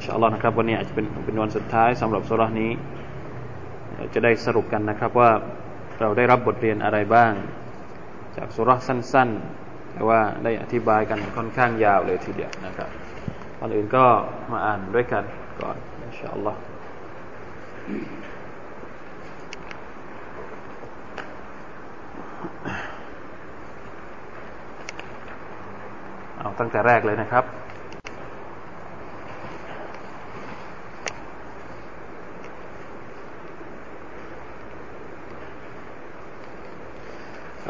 อินชาอัลลอฮ์นะครับ วันนี้อาจจะเป็นเป็นวันสุดท้ายสำหรับสุรานี้ จะได้สรุปกันนะครับว่าเราได้รับบทเรียนอะไรบ้าง จากสุราสั้นๆ แต่ว่าได้อธิบายกันค่อนข้างยาวเลยทีเดียวนะครับก่อนอื่นก็มาอ่านด้วยกันก่อนอินชาอัลลอฮ์ เอาตั้งแต่แรกเลยนะครับ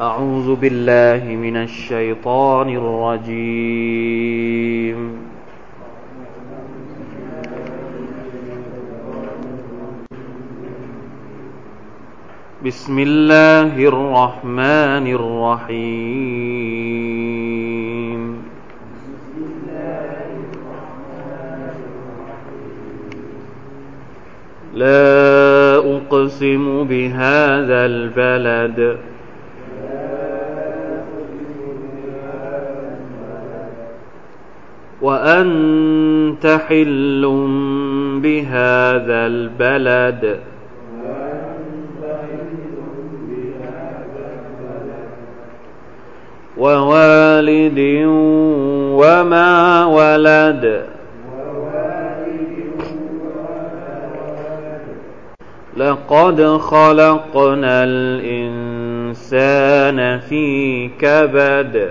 أعوذ بالله من الشيطان الرجيم. بسم الله الرحمن الرحيم. لا أقسم بهذا البلد. وأنت حل بهذا البلد. ووالد وما ولد. لقد خلقنا الإنسان في كبد.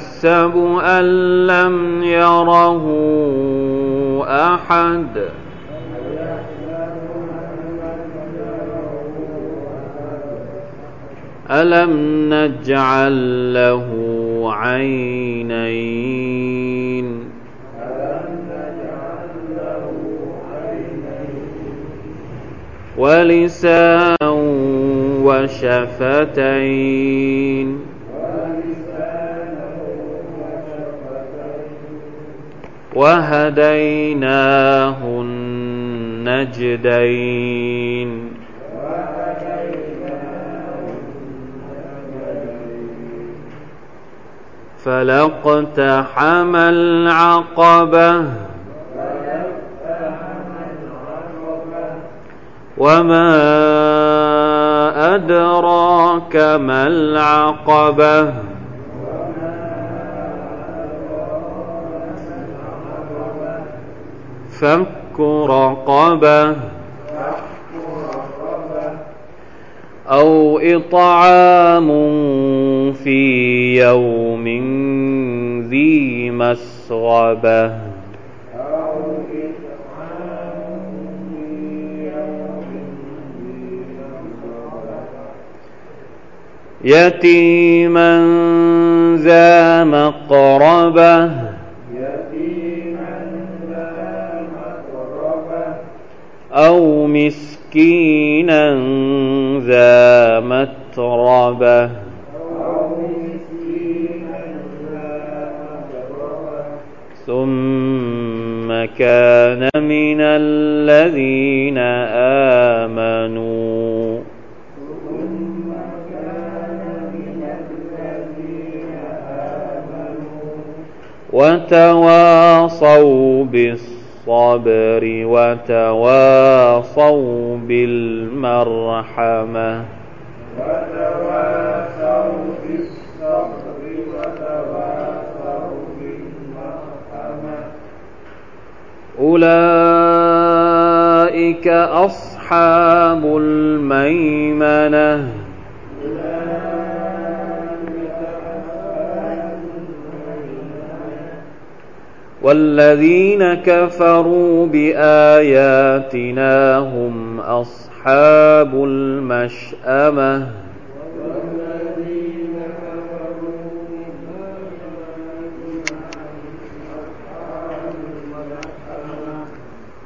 أن لم يره أحد. ألم نجعل له عينين؟ ولسانا وشفتين. وهديناه النجدين فلاقتحم العقبة وما أدراك ما العقبة. فك رقبة أو إطعام في يوم ذي مسغبة يتيما ذا مقربة أو مسكينا ذا متربة ثم كان من الذين آمنوا وتواصوا بالصبر وتواصوا بالمرحمة. وتواصوا بالصبر وتواصوا بالمرحمة. أولئك أصحاب الميمنة. والذين كفروا بآياتنا هم أصحاب المشأمة.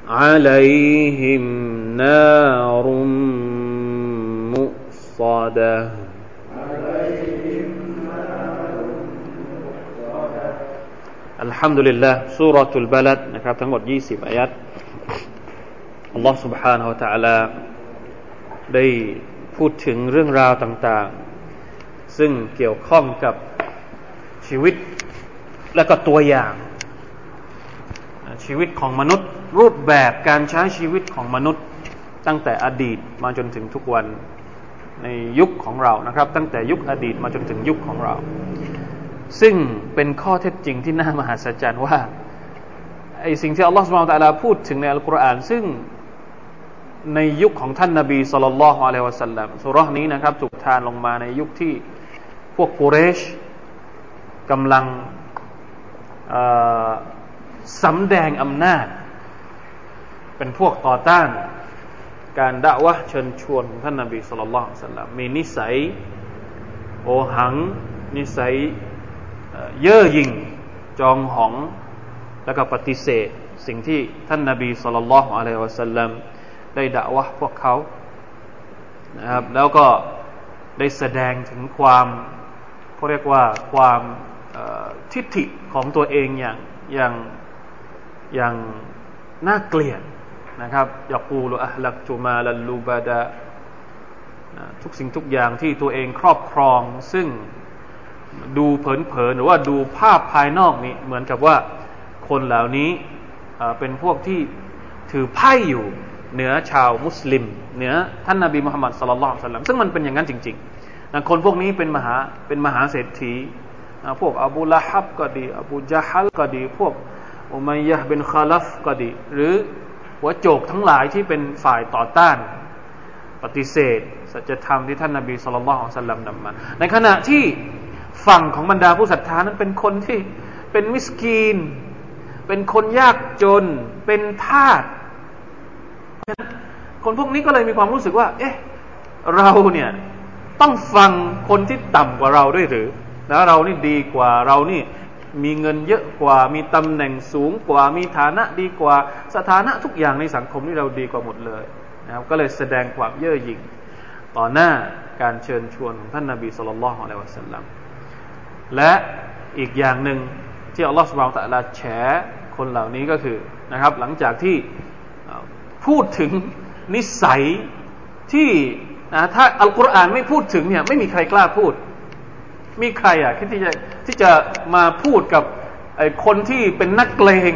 عليهم نار مؤصدة. อัลฮัมดุลิลละสุรทูลบาลัดนะครับทั้งหมด20อายัดอัลลอฮ์ سبحانه และ تعالى ได้พูดถึงเรื่องราวต่างๆ ซึ่งเกี่ยวข้องกับชีวิตและก็ตัวอย่าง ชีวิตของมนุษย์ รูปแบบการใช้ชีวิตของมนุษย์ ตั้งแต่อดีตมาจนถึงทุกวันในยุคของเรานะครับ ตั้งแต่ยุคอดีตมาจนถึงยุคของเรา ซึ่งเป็นข้อเท็จจริงที่น่ามหัศจรรย์ว่าไอสิ่งที่อัลลอฮฺสุบไบร์ตะลาพูดถึงในอัลกุรอานซึ่งในยุคของท่านนาบีสุลต่านละฮ์อะลัยวะสัลลัมสุรษนี้นะครับถูกทานลงมาในยุคที่พวกกุเรชกำลังสำแดงอำนาจ เป็นพวกต่อต้าน การด่าวะเชิญชวนของท่านนาบีสุลต่านละฮ์สัลลัมมีนิสัย โอหัง นิสัย เย่อหยิ่งจองหอง แล้วก็ปฏิเสธ สิ่งที่ท่านนาบีสุลต่านละฮ์อะลัยวะสัลลัมได้ด่าวะพวกเขานะครับแล้วก็ได้แสดงถึงความเขาเรียกว่าความทิฏฐิของตัวเองอย่างอย่างอย่างน่าเกลียดนะครับยากูลอัลลักตุมาลัลูบาดาทุกสิ่งทุกอย่างที่ตัวเองครอบครอง ซึ่ง ดูเผินๆหรือว่าดูภาพภายนอกนี้ เหมือนกับว่าคนเหล่านี้เป็นพวกที่ถือไพ่อยู่เหนือชาวมุสลิม เหนือท่านนาบีมุฮัมมัดสลลัลสัลลัมซึ่งมันเป็นอย่างนั้นจริงๆนะคนพวกนี้เป็นมหาเป็นมหาเศรษฐีพวกอบูละฮับก็ดี อบูจาฮัลก็ดี พวกอุมัยยะเป็นคาลัฟก็ดี หรือหัวโจกทั้งหลายที่เป็นฝ่ายต่อต้าน ปฏิเสธสัจธรรมที่ท่านนาบีสุลต่านสัลลัมนำมาในขณะที่ ฝั่งของบรรดาผู้ศรัทธานั้นเป็นคนที่เป็นมิสกีน เป็นคนยากจน เป็นทาสคนพวกนี้ก็เลยมีความรู้สึกว่า เอ๊ะ เราเนี่ยต้องฟังคนที่ต่ำกว่าเราด้วยหรือนะเรานี่ดีกว่าเรานี่มีเงินเยอะกว่า มีตำแหน่งสูงกว่า มีฐานะดีกว่า สถานะทุกอย่างในสังคมนี่เราดีกว่าหมดเลยนะครับก็เลยแสดงความเย่อหยิ่งต่อหน้าการเชิญชวนของท่านนาบีสุลต่านละฮ์อะลัยวะสัลลัม และอีกอย่างหนึ่งที่อัลลอฮฺสุบานตะลาแฉคนเหล่านี้ก็คือนะครับ หลังจากที่พูดถึงนิสัยที่นะถ้าอัลกุรอานไม่พูดถึงเนี่ยไม่มีใครกล้าพูด มีใครอะที่จะที่จะมาพูดกับไอ้คนที่เป็นนักเกรง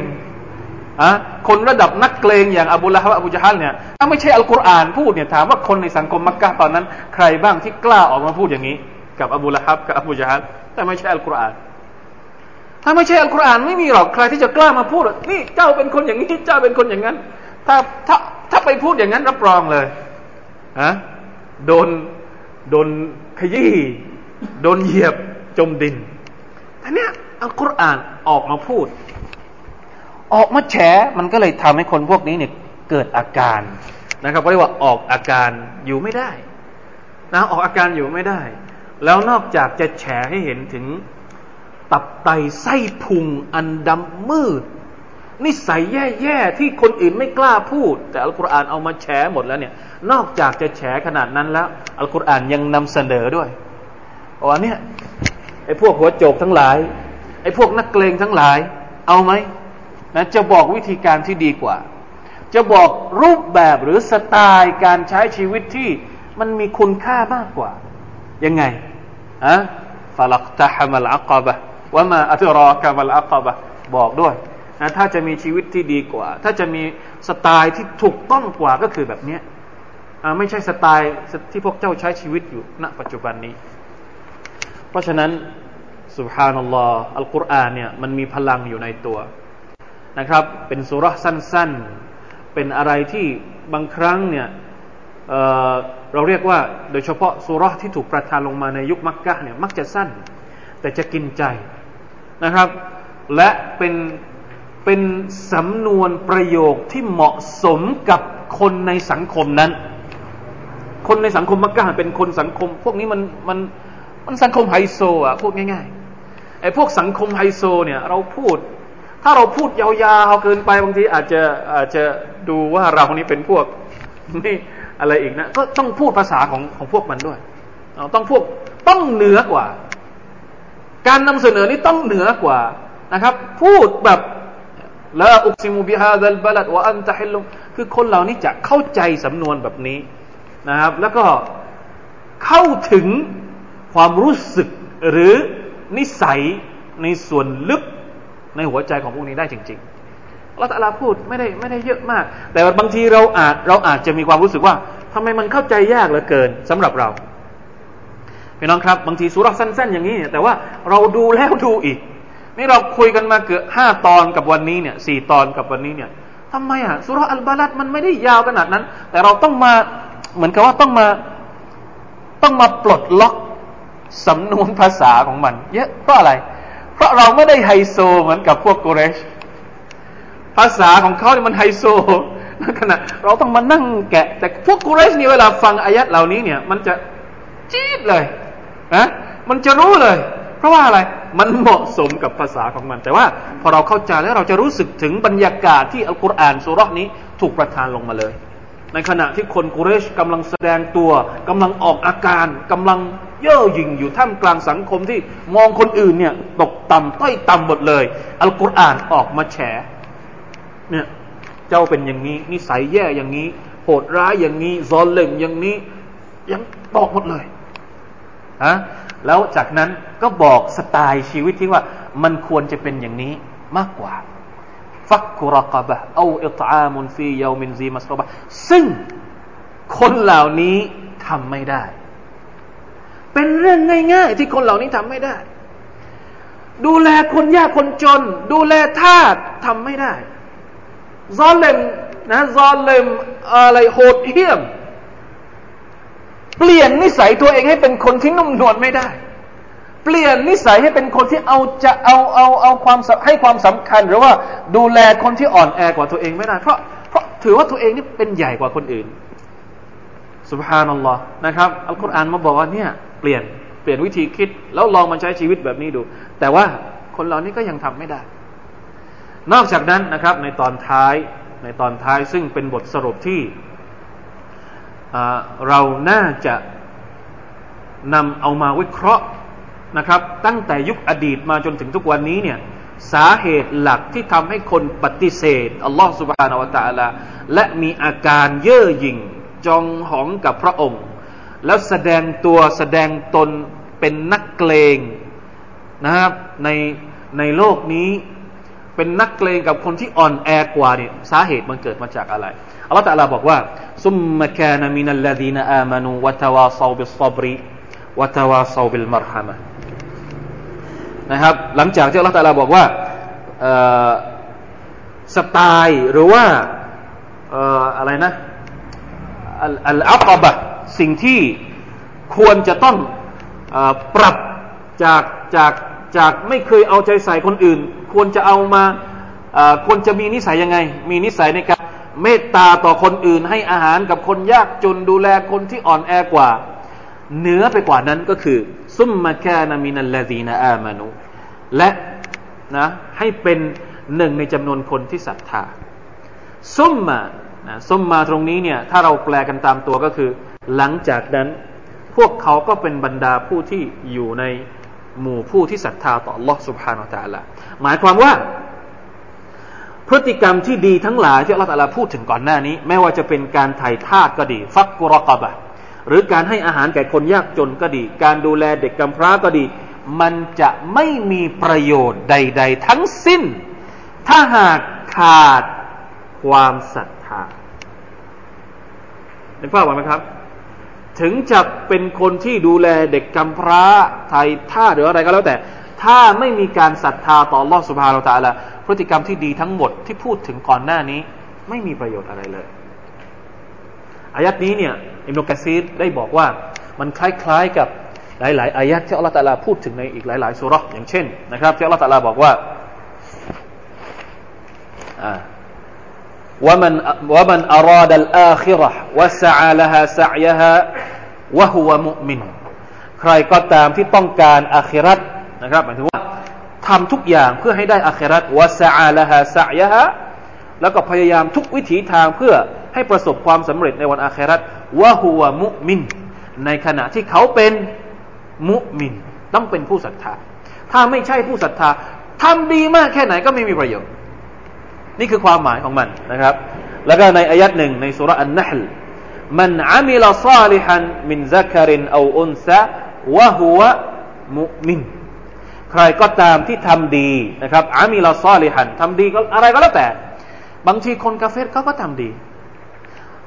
อะคนระดับนักเกรงอย่างอบูละฮ์อบูจฮัลเนี่ยถ้าไม่ใช่อัลกุรอานพูดเนี่ยถามว่าคนในสังคมมักกะตอนนั้น ใครบ้างที่กล้าออกมาพูดอย่างนี้ กับอบูละฮับกับอบูจฮัล แต่ไม่ใช่อัลกุรอานถ้าไม่ใช่อัลกุรอานไม่มีหรอกใครที่จะกล้ามาพูดนี่เจ้าเป็นคนอย่างนี้เจ้าเป็นคนอย่างนั้น ถ้าถ้าถ้าไปพูดอย่างนั้นรับรองเลยฮะโดนโดนขยี้โดนเหยียบจมดินแต่เนี้ยอัลกุรอานออกมาพูด ออกมาแฉมันก็เลยทำให้คนพวกนี้เนี่ยเกิดอาการนะครับเรียกว่าออกอาการอยู่ไม่ได้นะออกอาการอยู่ไม่ได้ แล้วนอกจากจะแฉให้เห็นถึง ตับไตไส้พุงอันดำมืด นิสัยแย่ๆ ที่คนอื่นไม่กล้าพูด แต่อัลกุรอานเอามาแฉหมดแล้วเนี่ย นอกจากจะแฉขนาดนั้นแล้ว อัลกุรอานยังนำเสนอด้วยว่าเนี่ยไอ้พวกหัวโจกทั้งหลาย ไอ้พวกนักเกรงทั้งหลาย เอาไหมนะจะบอกวิธีการที่ดีกว่า จะบอกรูปแบบหรือสไตล์การใช้ชีวิตที่มันมีคุณค่ามากกว่า ยังไง อะฟลักตะฮมัลอักบะว่ามาอัตรอกามัลอักบะบอกด้วยนะถ้าจะมีชีวิตที่ดีกว่า ถ้าจะมีสไตล์ที่ถูกต้องกว่าก็คือแบบนี้ไม่ใช่สไตล์ที่พวกเจ้าใช้ชีวิตอยู่ณ ปัจจุบันนี้ เพราะฉะนั้นสุบฮานัลลอฮ์อัลกุรอานเนี่ยมันมีพลังอยู่ในตัวนะครับ เป็นสุรษสั้น ๆ เป็นอะไรที่บางครั้งเนี่ย เราเรียกว่าโดยเฉพาะสุรที่ถูกประทานลงมาในยุคมักกะเนี่ยมักจะสั้น แต่จะกินใจนะครับ และเป็นเป็นสำนวนประโยคที่เหมาะสมกับคนในสังคมนั้น คนในสังคมมักกะเป็นคนสังคม พวกนี้มันมันมันสังคมไฮโซอะพูดง่ายๆไอ้พวกสังคมไฮโซเนี่ยเราพูด ถ้าเราพูดยาวๆเกินไปบางทีอาจจะอาจจะดูว่าเรานี่เป็นพวกนี่ อะไรอีกนะ ก็ต้องพูดภาษาของของพวกมันด้วยต้องพวกต้องเหนือกว่า การนำเสนอนี่ต้องเหนือกว่านะครับ พูดแบบละอุกซิมุบิฮาดัลบลัดวะอันตะฮิลุคือคนเหล่านี้จะเข้าใจสำนวนแบบนี้นะครับ แล้วก็เข้าถึงความรู้สึกหรือนิสัยในส่วนลึกในหัวใจของพวกนี้ได้จริง ๆ เราต่ละพูดไม่ได้ไม่ได้เยอะมาก แต่บางทีเราอาจเราอาจจะมีความรู้สึกว่าทำไมมันเข้าใจยากเหลือเกินสำหรับเราพี่น้องครับ บางทีสุรัสั้น ๆ อย่างนี้แต่ว่าเราดูแล้วดูอีก นี่เราคุยกันมาเกือบห้าตอนกับวันนี้เนี่ยสี่ตอนกับวันนี้เนี่ยทำไมอะสุรอัลบาลัดมันไม่ได้ยาวขนาดนั้น แต่เราต้องมาเหมือนกับว่าต้องมาต้องมาปลดล็อกสำนวนภาษาของมัน เยอะเพราะอะไร เพราะเราไม่ได้ไฮโซเหมือนกับพวกกุเรช ภาษาของเขาเนี่ยมันไฮโซขนาดเราต้องมานั่งแกะ แต่พวกกุเรชนี่เวลาฟังอายัดเหล่านี้เนี่ย มันจะจี๊ดเลยนะมันจะรู้เลย เพราะว่าอะไรมันเหมาะสมกับภาษาของมัน แต่ว่าพอเราเข้าใจแล้วเราจะรู้สึกถึงบรรยากาศที่อัลกุรอานสุรนี้ถูกประทานลงมาเลย ในขณะที่คนกุเรชกำลังแสดงตัวกำลังออกอาการกำลังเย่อหยิ่งอยู่ท่ามกลางสังคมที่มองคนอื่นเนี่ยตกต่ำต้อยต่ำหมดเลย อัลกุรอานออกมาแฉ เนี่ยเจ้าเป็นอย่างนี้ นิสัยแย่อย่างนี้ โหดร้ายอย่างนี้ซอลเล่มอย่างนี้ ยังบอกหมดเลยฮะแล้วจากนั้นก็บอกสไตล์ชีวิตที่ว่า มันควรจะเป็นอย่างนี้มากกว่าฟักกุรกบะเอาอิตอามุนฟีเยามินซีมัสรบะซึ่งคนเหล่านี้ทำไม่ได้ เป็นเรื่องง่ายๆ ที่คนเหล่านี้ทำไม่ได้ ดูแลคนยากคนจน ดูแลทาสทำไม่ได้ ซอลเลมนะซอลเลมอะไรโหดเหี้ยม เปลี่ยนนิสัยตัวเองให้เป็นคนที่นุ่มนวลไม่ได้ เปลี่ยนนิสัยให้เป็นคนที่เอาจะเอาเอาเอาความให้ความสำคัญ หรือว่าดูแลคนที่อ่อนแอกว่าตัวเองไม่ได้ เพราะเพราะถือว่าตัวเองนี่เป็นใหญ่กว่าคนอื่นสุบฮานัลลอฮ์นะครับอัลกุรอานมาบอกว่าเนี่ยเปลี่ยนเปลี่ยนวิธีคิด แล้วลองมาใช้ชีวิตแบบนี้ดู แต่ว่าคนเหล่านี้ก็ยังทำไม่ได้ นอกจากนั้นนะครับในตอนท้ายในตอนท้ายซึ่งเป็นบทสรุปที่เราน่าจะนำเอามาวิเคราะห์นะครับ ตั้งแต่ยุคอดีตมาจนถึงทุกวันนี้เนี่ยสาเหตุหลักที่ทำให้คนปฏิเสธอัลลอฮฺสุบฮานาวะตะลาและมีอาการเย่อหยิ่งจองหองกับพระองค์ แล้วแสดงตัวแสดงตนเป็นนักเลงนะครับในในโลกนี้ เป็นนักเลงกับคนที่อ่อนแอกว่าเนี่ยสาเหตุมันเกิดมาจากอะไรอัลลอฮฺตะลาบอกว่าثم كان من الذين آمنوا وتواصوا بالصبر وتواصوا بالمرحمةนะครับ หลังจากที่อัลลอฮฺตาลาบอกว่าสไตล์หรือว่าอะไรนะอัลอัลบะสิ่งที่ควรจะต้องปรับจากจากจากไม่เคยเอาใจใส่คนอื่น ควรจะเอามาควรจะมีนิสัยยังไง มีนิสัยในการเมตตาต่อคนอื่น ให้อาหารกับคนยากจนดูแลคนที่อ่อนแอกว่าเหนือไปกว่านั้นก็คือซุมมาแคนามินัลลาดีนอามานุและนะให้เป็นหนึ่งในจำนวนคนที่ศรัทธาซุมมานะซุมมาตรงนี้เนี่ยถ้าเราแปลกันตามตัวก็คือ หลังจากนั้น พวกเขาก็เป็นบรรดาผู้ที่อยู่ในหมู่ผู้ที่ศรัทธาต่อ Allah سبحانه และ تعالى หมายความว่า พฤติกรรมที่ดีทั้งหลายที่อัลลอฮฺพูดถึงก่อนหน้านี้ ไม่ว่าจะเป็นการไถ่ทาสก็ดี ฟักกุรกบะหรือการให้อาหารแก่คนยากจนก็ดี การดูแลเด็กกำพร้าก็ดี มันจะไม่มีประโยชน์ใด ๆ ทั้งสิ้น ถ้าหากขาดความศรัทธาเห็นภาพไหมครับ ถึงจะเป็นคนที่ดูแลเด็กกำพร้าไทยท่าหรืออะไรก็แล้วแต่ ถ้าไม่มีการศรัทธาต่อลอสุภาเราตาละพฤติกรรมที่ดีทั้งหมดที่พูดถึงก่อนหน้านี้ ไม่มีประโยชน์อะไรเลยอายัดนี้เนี่ยอิมนุกะซีดได้บอกว่ามันคล้ายๆกับหลายๆอายัดที่อัลลอฮฺตาลาพูดถึงในอีกหลายๆสุรษอย่างเช่นนะครับที่อัลลอฮฺตาลาบอกว่าว่ามันว่ามันอาราดัลอาคิรห์วะสอาฮะสายฮะวะฮุวะมุมินใครก็ตามที่ต้องการอาคิรัต นะครับหมายถึงว่าทำทุกอย่างเพื่อให้ได้อาครัตวะซาอาฮะสายะฮะแล้วก็พยายามทุกวิถีทางเพื่อให้ประสบความสำเร็จในวันอาครัตวะฮัวมุมิน ในขณะที่เขาเป็นมุมิน ต้องเป็นผู้ศรัทธา ถ้าไม่ใช่ผู้ศรัทธาทำดีมากแค่ไหนก็ไม่มีประโยชน์ นี่คือความหมายของมันนะครับ แล้วก็ในอายัดหนึ่งในสุรอันนัลมันอามิลซาลิฮันมินซักรินอูอุนซะวะฮุวมุมิน ใครก็ตามที่ทำดีนะครับ อามิลซาลิฮันทำดีก็อะไรก็แล้วแต่ บางทีคนกาเฟตเขาก็ทำดี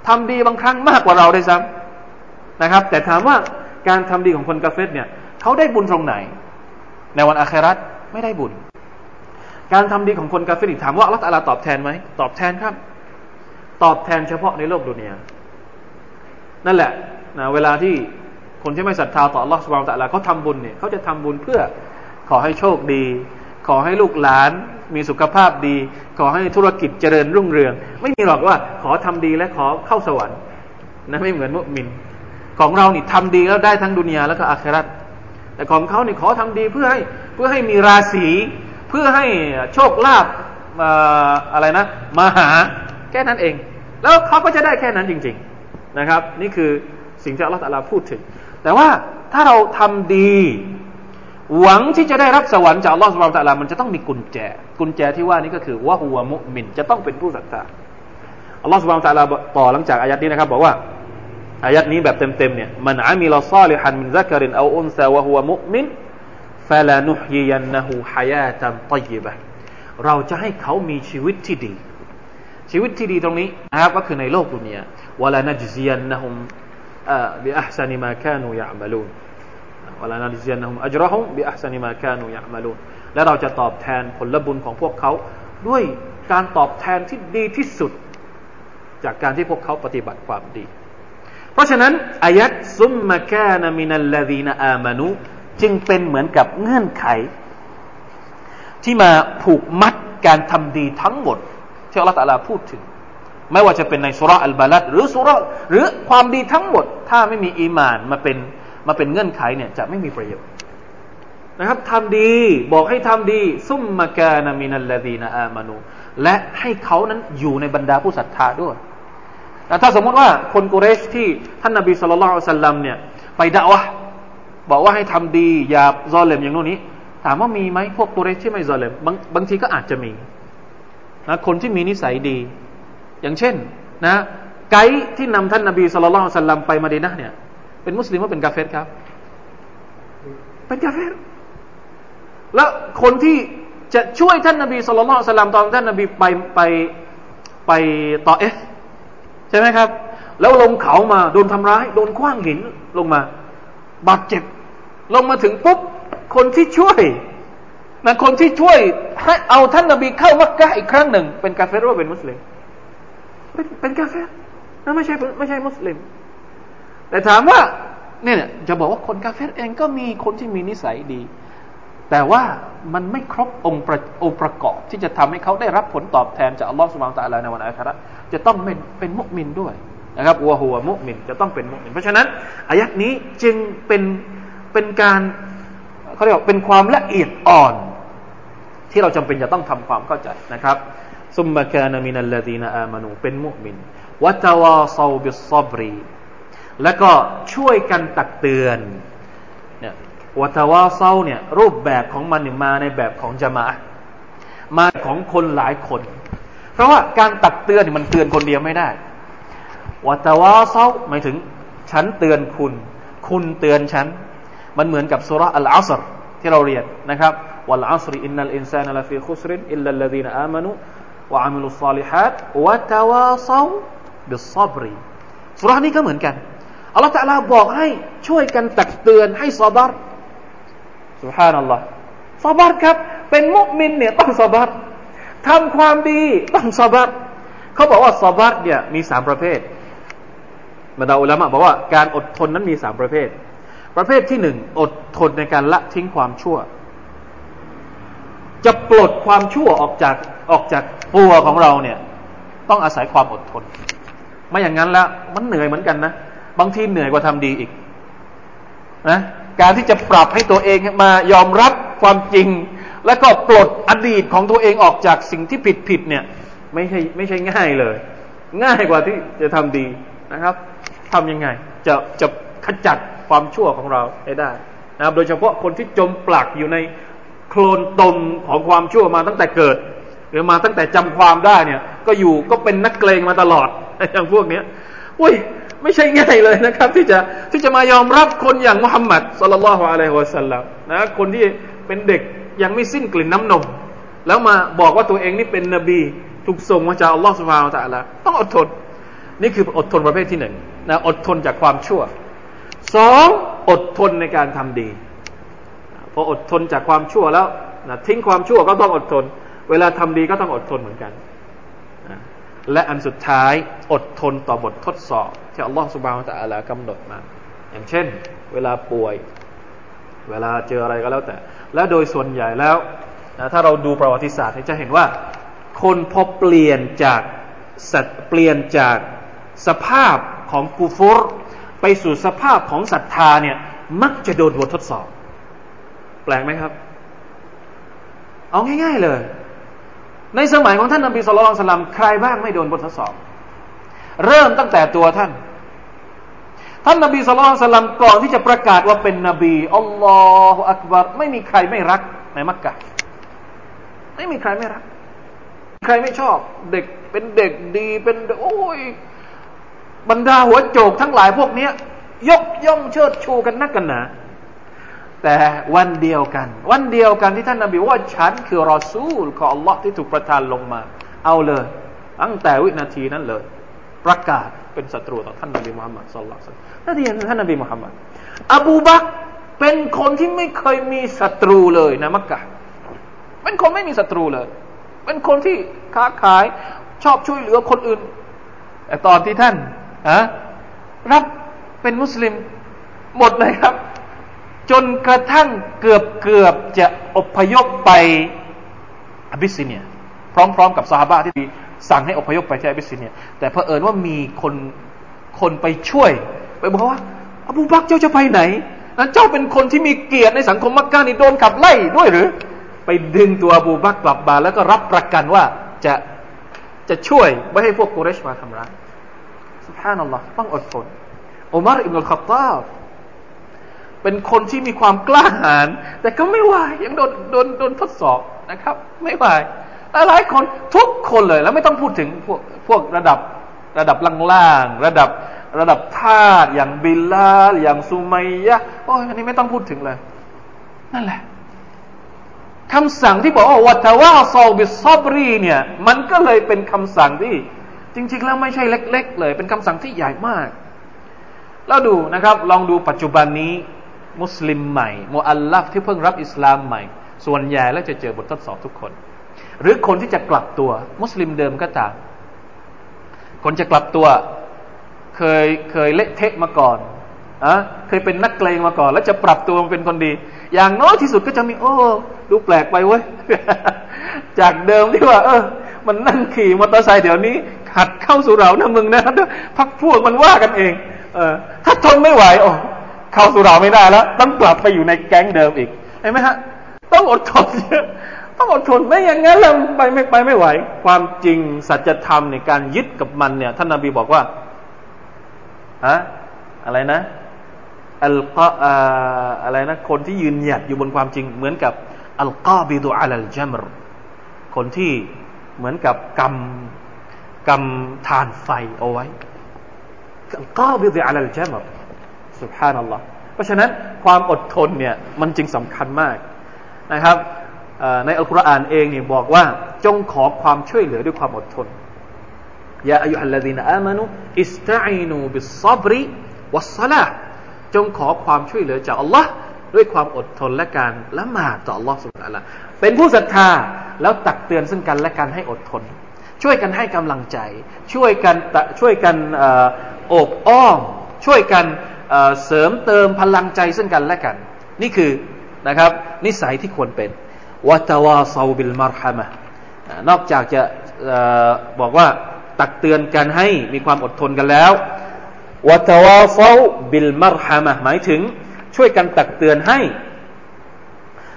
ทำดีบางครั้งมากกว่าเราได้ซ้ำนะครับ แต่ถามว่าการทำดีของคนกาเฟตเนี่ยเขาได้บุญตรงไหน ในวันอาคราตไม่ได้บุญ การทำดีของคนกาเฟริถามว่าอัลลอฮฺตอบแทนไหมตอบแทนครับ ตอบแทนเฉพาะในโลกดุนยานั่นแหละนะเวลาที่คนที่ไม่ศรัทธาต่ออัลลอสุบานตะลาเขาทำบุญเนี่ยเขาจะทำบุญเพื่อ ขอให้โชคดี ขอให้ลูกหลานมีสุขภาพดี ขอให้ธุรกิจเจริญรุ่งเรือง ไม่มีหรอกว่าขอทำดีและขอเข้าสวรรค์นะไม่เหมือนมุสลิมของเรานี่ทำดีแล้วได้ทั้งดุนยาแล้วก็อาคราตแต่ของเขานี่ขอทำดีเพื่อให้เพื่อให้มีราศีเพื่อให้โชคลาภอะไรนะมาหาแค่นั้นเอง แล้วเขาก็จะได้แค่นั้นจริง ๆนะครับ นี่คือสิ่งที่อัลลอฮฺพูดถึง แต่ว่าถ้าเราทำดี หวังที่จะได้รับสวรรค์จากอัลลอฮฺسبحانه وتعالى มันจะต้องมีกุญแจ กุญแจที่ว่านี้ก็คือوهو مؤمن จะต้องเป็นผู้ศรัทธาอัลลอฮฺسبحانه وتعالىต่อหลังจากอายัดนี้นะครับ บอกว่าอายัดนี้แบบเต็มๆเนี่ยمن عمل صالحا من ذكر أو أنثى وهو مؤمن فلنحيينه حياة طيبةเราจะให้เขามีชีวิตที่ดี ชีวิตที่ดีตรงนี้นะครับก็คือในโลกดุนยาولنجزينهم بأحسن ما كانوا يعملون لنجزينهم أجرهم بأحسن ما كانوا يعملونและเราจะตอบแทนผลบุญของพวกเขาด้วยการตอบแทนที่ดีที่สุด จากการที่พวกเขาปฏิบัติความดี เพราะฉะนั้นอายัดثم كان من الذين آمنواจึงเป็นเหมือนกับเงื่อนไข ที่มาผูกมัดการทำดีทั้งหมดที่อัลลอฮฺตะลาพูดถึง ไม่ว่าจะเป็นในสุรอัลบาลัดหรือสุรหรือความดีทั้งหมด ถ้าไม่มีอีมานมาเป็น มาเป็นเงื่อนไขเนี่ยจะไม่มีประโยชน์นะครับทำดีบอกให้ทำดี ซุมมากานามินัลลดีนาอามานูและให้เขานั้นอยู่ในบรรดาผู้ศรัทธาด้วยแต่ถ้าสมมติว่าคนกุเรชที่ท่านนบีสุลต่านสัลลัมเนี่ยไปด่าวะบอกว่าให้ทำดีอย่าซอเลมอย่างโน้นนี้ ถามว่ามีไหมพวกกุเรชที่ไม่ซอเลมบางบางทีก็อาจจะมีนะคนที่มีนิสัยดี อย่างเช่นนะไกด์ที่นำท่านนาบีสุลต่านสัลลัมไปมาดีนะเนี่ย เป็นมุสลิมว่าเป็นกาเฟตครับ เป็นกาเฟตแล้วคนที่จะช่วยท่านนาบีสุลต่านสลลัมตอนท่านนาบีไปไปไปฏออิฟใช่ไหมครับ แล้วลงเขามาโดนทำร้าย โดนคว้างหินลงมา บาดเจ็บ ลงมาถึงปุ๊บ คนที่ช่วยนะคนที่ช่วยให้เอาท่านนบีเข้ามักกะอีกครั้งหนึ่ง เป็นกาเฟรหรือเป็นมุสลิมเป็นเป็นกาเฟรนะไม่ใช่ไม่ใช่มุสลิม แต่ถามว่าเนี่ยจะบอกว่าคนกาเฟรเองก็มีคนที่มีนิสัยดี แต่ว่ามันไม่ครบองค์ประองค์ประกอบ ที่จะทำให้เขาได้รับผลตอบแทนจากอัลลอฮฺสุบานตะลาในวันอาคราจะต้องเป็นเป็นมุกมินด้วยนะครับวหัวมุมินจะต้องเป็นมุมิน เพราะฉะนั้นอายัดนี้จึงเป็นเป็นการเขาเรียกว่าเป็นความละเอียดอ่อน ที่เราจำเป็นจะต้องทำความเข้าใจนะครับซุมมะกานามินัลลดีนอามานูเป็นมุมินวะตาวาซาบิสซบรี แล้วก็ช่วยกันตักเตือนเนี่ยوتواصواเนี่ยรูปแบบของมันมาในแบบของญะมาอะฮฺของคนหลายคน เพราะว่าการตักเตือนมันเตือนคนเดียวไม่ได้وتواصواหมายถึงฉันเตือนคุณ คุณเตือนฉัน มันเหมือนกับสุรอัลอัสรที่เราเรียนนะครับوالعصر إن الإنسان لفي خسر إلا الذين آمنوا وعملوا الصالحات وتواصوا بالصبرสุรานี้ก็เหมือนกัน อัลลอฮฺตะลาบอกให้ช่วยกันตักเตือนให้ซอบารสุฮานัลลอฮ์ซาบัดครับ เป็นมุมินเนี่ยต้องซาบัดทำความดีต้องซาบัดเขาบอกว่าซาบัดเนี่ยมีสามประเภทมาดาอุลามะบอกว่าการอดทนนั้นมีสามประเภท ประเภทที่หนึ่งอดทนในการละทิ้งความชั่ว จะปลดความชั่วออกจากออกจากตัวของเราเนี่ย ต้องอาศัยความอดทน ไม่อย่างนั้นแล้วมันเหนื่อยเหมือนกันนะ บางทีเหนื่อยกว่าทำดีอีกนะการที่จะปรับให้ตัวเองมายอมรับความจริง แล้วก็ปลดอดีตของตัวเองออกจากสิ่งที่ผิดผิดเนี่ยไม่ใช่ไม่ใช่ง่ายเลย ง่ายกว่าที่จะทำดีนะครับทำยังไง จะจะขจัดความชั่วของเราให้ได้นะครับโดยเฉพาะคนที่จมปลักอยู่ในโคลนตมของความชั่วมาตั้งแต่เกิด หรือมาตั้งแต่จำความได้เนี่ย ก็อยู่ก็เป็นนักเกรงมาตลอดอย่างพวกเนี้ยอุ้ย ไม่ใช่ง่ายเลยนะครับ ที่จะที่จะมายอมรับคนอย่างมุฮัมมัดสุลลัลฮวอะลัยฮิวะสัลลัมนะคนที่เป็นเด็กยังไม่สิ้นกลิ่นน้ำนม แล้วมาบอกว่าตัวเองนี่เป็นนบี ถูกส่งมาจากอัลลอฮฺสุบฮานาอัลลอฮต้องอดทน นี่คืออดทนประเภทที่หนึ่งนะอดทนจากความชั่วสองอดทนในการทำดีพออดทนจากความชั่วแล้วนะทิ้งความชั่วก็ต้องอดทน เวลาทำดีก็ต้องอดทนเหมือนกัน และอันสุดท้ายอดทนต่อบททดสอบ ที่อัลลอฮฺสุบานตะอัลากำหนดมา อย่างเช่น เวลาป่วย เวลาเจออะไรก็แล้วแต่ และโดยส่วนใหญ่แล้วนะถ้าเราดูประวัติศาสตร์จะเห็นว่า คนพอเปลี่ยนจากสัตเปลี่ยนจากสภาพของกูฟรไปสู่สภาพของศรัทธาเนี่ย มักจะโดนบททดสอบ แปลกไหมครับ เอาง่าย ๆ เลย ในสมัยของท่านนบีสุลต่านใครบ้างไม่โดนบททดสอบ เริ่มตั้งแต่ตัวท่าน ท่านนบีสุลต่านก่อนที่จะประกาศว่าเป็นนบีอัลลอฮฺอักบารไม่มีใครไม่รักในมักกะไม่มีใครไม่รัก ใครไม่ชอบ เด็กเป็นเด็กดีเป็นโอ้ยบรรดาหัวโจกทั้งหลายพวกนี้ยกย่องเชิดชูกันนักกันหนา แต่วันเดียวกัน วันเดียวกันที่ท่านนบีว่าฉันคือรอซูลของอัลลอฮ์ที่ถูกประทานลงมา เอาเลย ตั้งแต่วินาทีนั้นเลย ประกาศเป็นศัตรูต่อท่านนบีมุฮัมมัดสุลลัลนั่นเองท่านนบีมุฮัมมัดอบูบักเป็นคนที่ไม่เคยมีศัตรูเลยนะมักกะเป็นคนไม่มีศัตรูเลย เป็นคนที่ค้าขายชอบช่วยเหลือคนอื่นแต่ตอนที่ท่านอะรับเป็นมุสลิมหมดเลยครับ จนกระทั่งเกือบเกือบจะอพยพไปอบิสซิเนีย พร้อมๆกับซาฮาบะที่สั่งให้อพยพไปที่อบิสซิเนีย แต่เผอิญว่ามีคนคนไปช่วย ไปบอกว่าอบูบักเจ้าจะไปไหนนั้นเจ้าเป็นคนที่มีเกียรติในสังคมมักกะนี่โดนขับไล่ด้วยหรือ ไปดึงตัวอบูบักกลับมาแล้วก็รับประกันว่าจะจะช่วยไม่ให้พวกกุเรชมาทำร้ายสุภานัลลอฮ์ต้องอดทนอุมารอิบนุลขัตตาบ เป็นคนที่มีความกล้าหาญแต่ก็ไม่ไหวยังโดนโดนโดนทดสอบนะครับ ไม่ไหวหลายคนทุกคนเลย แล้วไม่ต้องพูดถึงพวกพวกระดับระดับล่างๆระดับระดับทาสอย่างบิลลาอย่างซูมัยยะโอ้ยอันนี้ไม่ต้องพูดถึงเลย นั่นแหละคำสั่งที่บอกว่าวัตว่าซอบิซอบรีเนี่ย มันก็เลยเป็นคำสั่งที่ จริง ๆ แล้วไม่ใช่เล็ก ๆ เลย เป็นคำสั่งที่ใหญ่มาก แล้วดูนะครับ ลองดูปัจจุบันนี้ มุสลิมใหม่มอัลลัฟที่เพิ่งรับอิสลามใหม่ ส่วนใหญ่แล้วจะเจอบททดสอบทุกคน หรือคนที่จะกลับตัว มุสลิมเดิมก็ตาม คนจะกลับตัว เคยเคยเละเทะมาก่อนอะเคยเป็นนักเกรงมาก่อน แล้วจะปรับตัวมาเป็นคนดี อย่างน้อยที่สุดก็จะมี โอ้ดูแปลกไปเว้ย จากเดิมที่ว่า เออ มันนั่งขี่มอเตอร์ไซค์เดี๋ยวนี้ หัดเข้าสู่เรานะมึงนะพักพวกมันว่ากันเอง เออ ถ้าทนไม่ไหวโอ้ เข้าสู่เราไม่ได้แล้ว ต้องกลับไปอยู่ในแก๊งเดิมอีกเห็นไหมฮะ ต้องอดทนต้องอดทนไม่อย่างนั้นเราไปไม่ไปไม่ไหว ความจริงสัจธรรมในการยึดกับมันเนี่ยท่านนาบีบอกว่าฮะอะไรนะอัลกออะไรนะคนที่ยืนหยัดอยู่บนความจริง เหมือนกับอัลกาบิดุอัลจัมรคนที่เหมือนกับกำกำทานไฟเอาไว้ก้าวบิดอัลจามร سبحان اللهเพราะฉะนั้นความอดทนเนี่ยมันจึงสำคัญมากนะครับในอัลกุรอานเองเนี่ยบอกว่าจงขอความช่วยเหลือด้วยความอดทนيا أيها الذين آمنوا استعينوا بالصبر والصلاةจงขอความช่วยเหลือจากอัลลอฮ์ด้วยความอดทนและการละหมาดต่อ Allah สุบฮานะเป็นผู้ศรัทธาแล้วตักเตือนซึ่งกันและกันให้อดทน ช่วยกันให้กำลังใจ ช่วยกันช่วยกันโอบอ้อม ช่วยกัน เสริมเติมพลังใจซึ่งกันและกัน นี่คือนะครับ นิสัยที่ควรเป็นวัตวาซาบิลมารฮามะนอกจากจะบอกว่าตักเตือนกันให้มีความอดทนกันแล้ววัตวาฟาบิลมารฮามะหมายถึงช่วยกันตักเตือนให้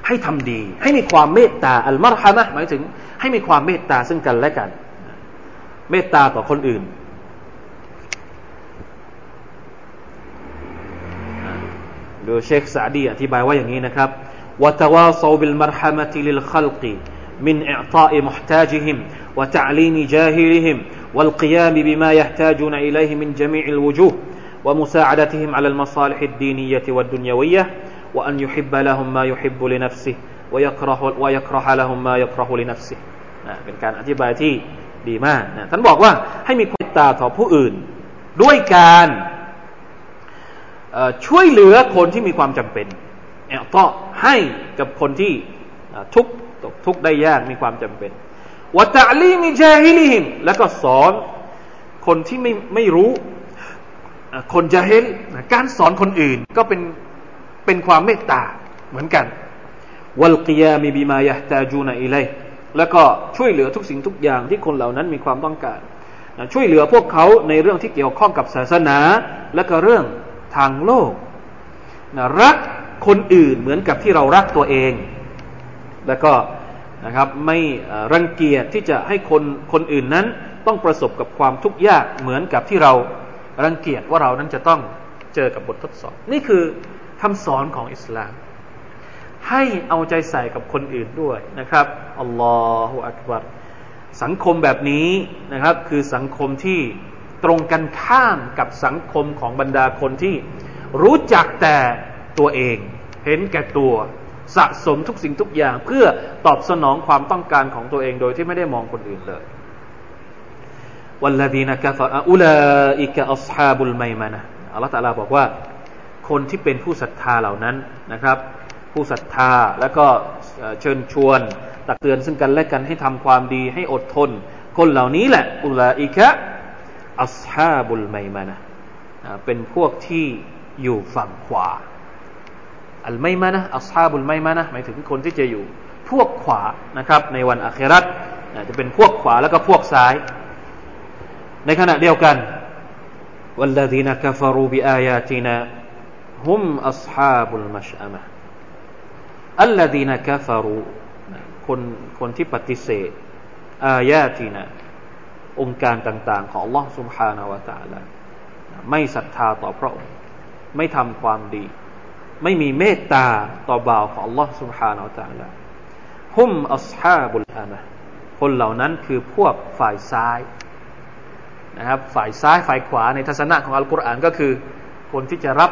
ให้ทำดี ให้มีความเมตตาอัลมารฮามะหมายถึง ให้มีความเมตตาซึ่งกันและกัน เมตตาต่อคนอื่น ดูเชคซาดีอธิบายว่าอย่างนี้นะครับวะตวาซาบิลมารฮามะติลิลขัลกี من إعطاء محتاجهم وتعليم جاهلهم والقيام بما يحتاجون إليه من جميع الوجوه ومساعدتهم على المصالح الدينية والدنيوية وأن يحب لهم ما يحب لنفسه ويكره ويكره لهم ما يكره لنفسه นะเป็นการอธิบายที่ดีมากนะท่านบอกว่าให้มีความตาต่อผู้อื่น ด้วยการ ช่วยเหลือคนที่มีความจำเป็นแอต่อให้กับคนที่ทุกทุกได้ยากมีความจำเป็นวะตะลีมิจาฮิลิฮิมแล้วก็สอนคนที่ไม่ไม่รู้ คนจะเห็นการสอนคนอื่นก็เป็นเป็นความเมตตาเหมือนกันวัลกิยามีบิมายะตาจูนอิเลแล้วก็ช่วยเหลือทุกสิ่งทุกอย่างที่คนเหล่านั้นมีความต้องการ ช่วยเหลือพวกเขาในเรื่องที่เกี่ยวข้องกับศาสนา และก็เรื่อง ทางโลกรักคนอื่นเหมือนกับที่เรารักตัวเอง แล้วก็นะครับไม่รังเกียจที่จะให้คนคนอื่นนั้นต้องประสบกับความทุกข์ยากเหมือนกับที่เรารังเกียจว่าเรานั้นจะต้องเจอกับบททดสอบ นี่คือคำสอนของอิสลาม ให้เอาใจใส่กับคนอื่นด้วยนะครับอัลลอฮฺอักบัรสังคมแบบนี้นะครับคือสังคมที่ ตรงกันข้ามกับสังคมของบรรดาคนที่รู้จักแต่ตัวเอง เห็นแก่ตัวสะสมทุกสิ่งทุกอย่าง เพื่อตอบสนองความต้องการของตัวเองโดยที่ไม่ได้มองคนอื่นเลย والذين كفروا أولئك أصحاب الميمنة อัลลอฮฺตะลาบอกว่า คนที่เป็นผู้ศรัทธาเหล่านั้นนะครับ ผู้ศรัทธาแล้วก็เชิญชวน ตักเตือนซึ่งกันและกันให้ทำความดีให้อดทน คนเหล่านี้แหละอุลาอิกะ อัสฮาบุลไมมานะเป็นพวกที่อยู่ฝั่งขวา อัลไมมานะอัสฮาบุลไมมานะหมายถึงคนที่จะอยู่พวกขวานะครับ ในวันอาครัตจะเป็นพวกขวาแล้วก็พวกซ้าย ในขณะเดียวกันวัลลดีนักฟารูบิอายาตินาฮุมอัสฮาบุลมัชอามะอัลลดีนักฟารูคนคที่ปฏิเสธอายาติน องค์การต่างๆของ Allah سبحانه และ تعالى ไม่ศรัทธาต่อพระองค์ ไม่ทำความดี ไม่มีเมตตาต่อบ่าวของ Allah سبحانه และ تعالى ฮุมอัศฮาบุลอามะคนเหล่านั้นคือพวกฝ่ายซ้ายนะครับฝ่ายซ้ายฝ่ายขวาในทัศนะของอัลกุรอานก็คือ คนที่จะรับ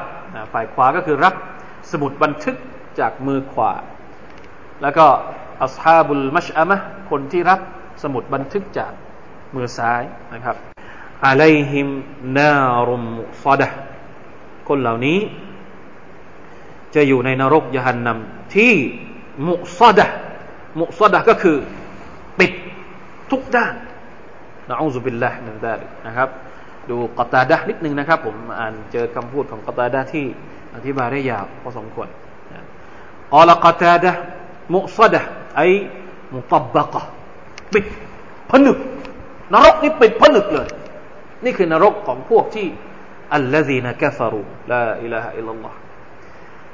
ฝ่ายขวาก็คือรับสมุดบันทึกจากมือขวา แล้วก็อัสฮาบุลมัชอามะคนที่รับสมุดบันทึกจาก มือซ้ายนะครับอะลัยฮิมนารุมซอดะคนเหล่านี้ จะอยู่ในนรกยานนำที่มุซอดะมุซอดะก็คือปิดทุกด้านนะอูซุบิลลาห์มินดาลิกนะครับ ดูกตาดะนิดนึงนะครับ ผมอ่านเจอคำพูดของกตาดะที่อธิบายได้ยาวพอสมควรอัลกตาดะมุซดะไอมุตบบกะปิดผนึก นรกนี่ปิดผนึกเลย นี่คือนรกของพวกที่อัลลอฮีนะกฟารูลาอิลาฮะอิลลัลลอฮ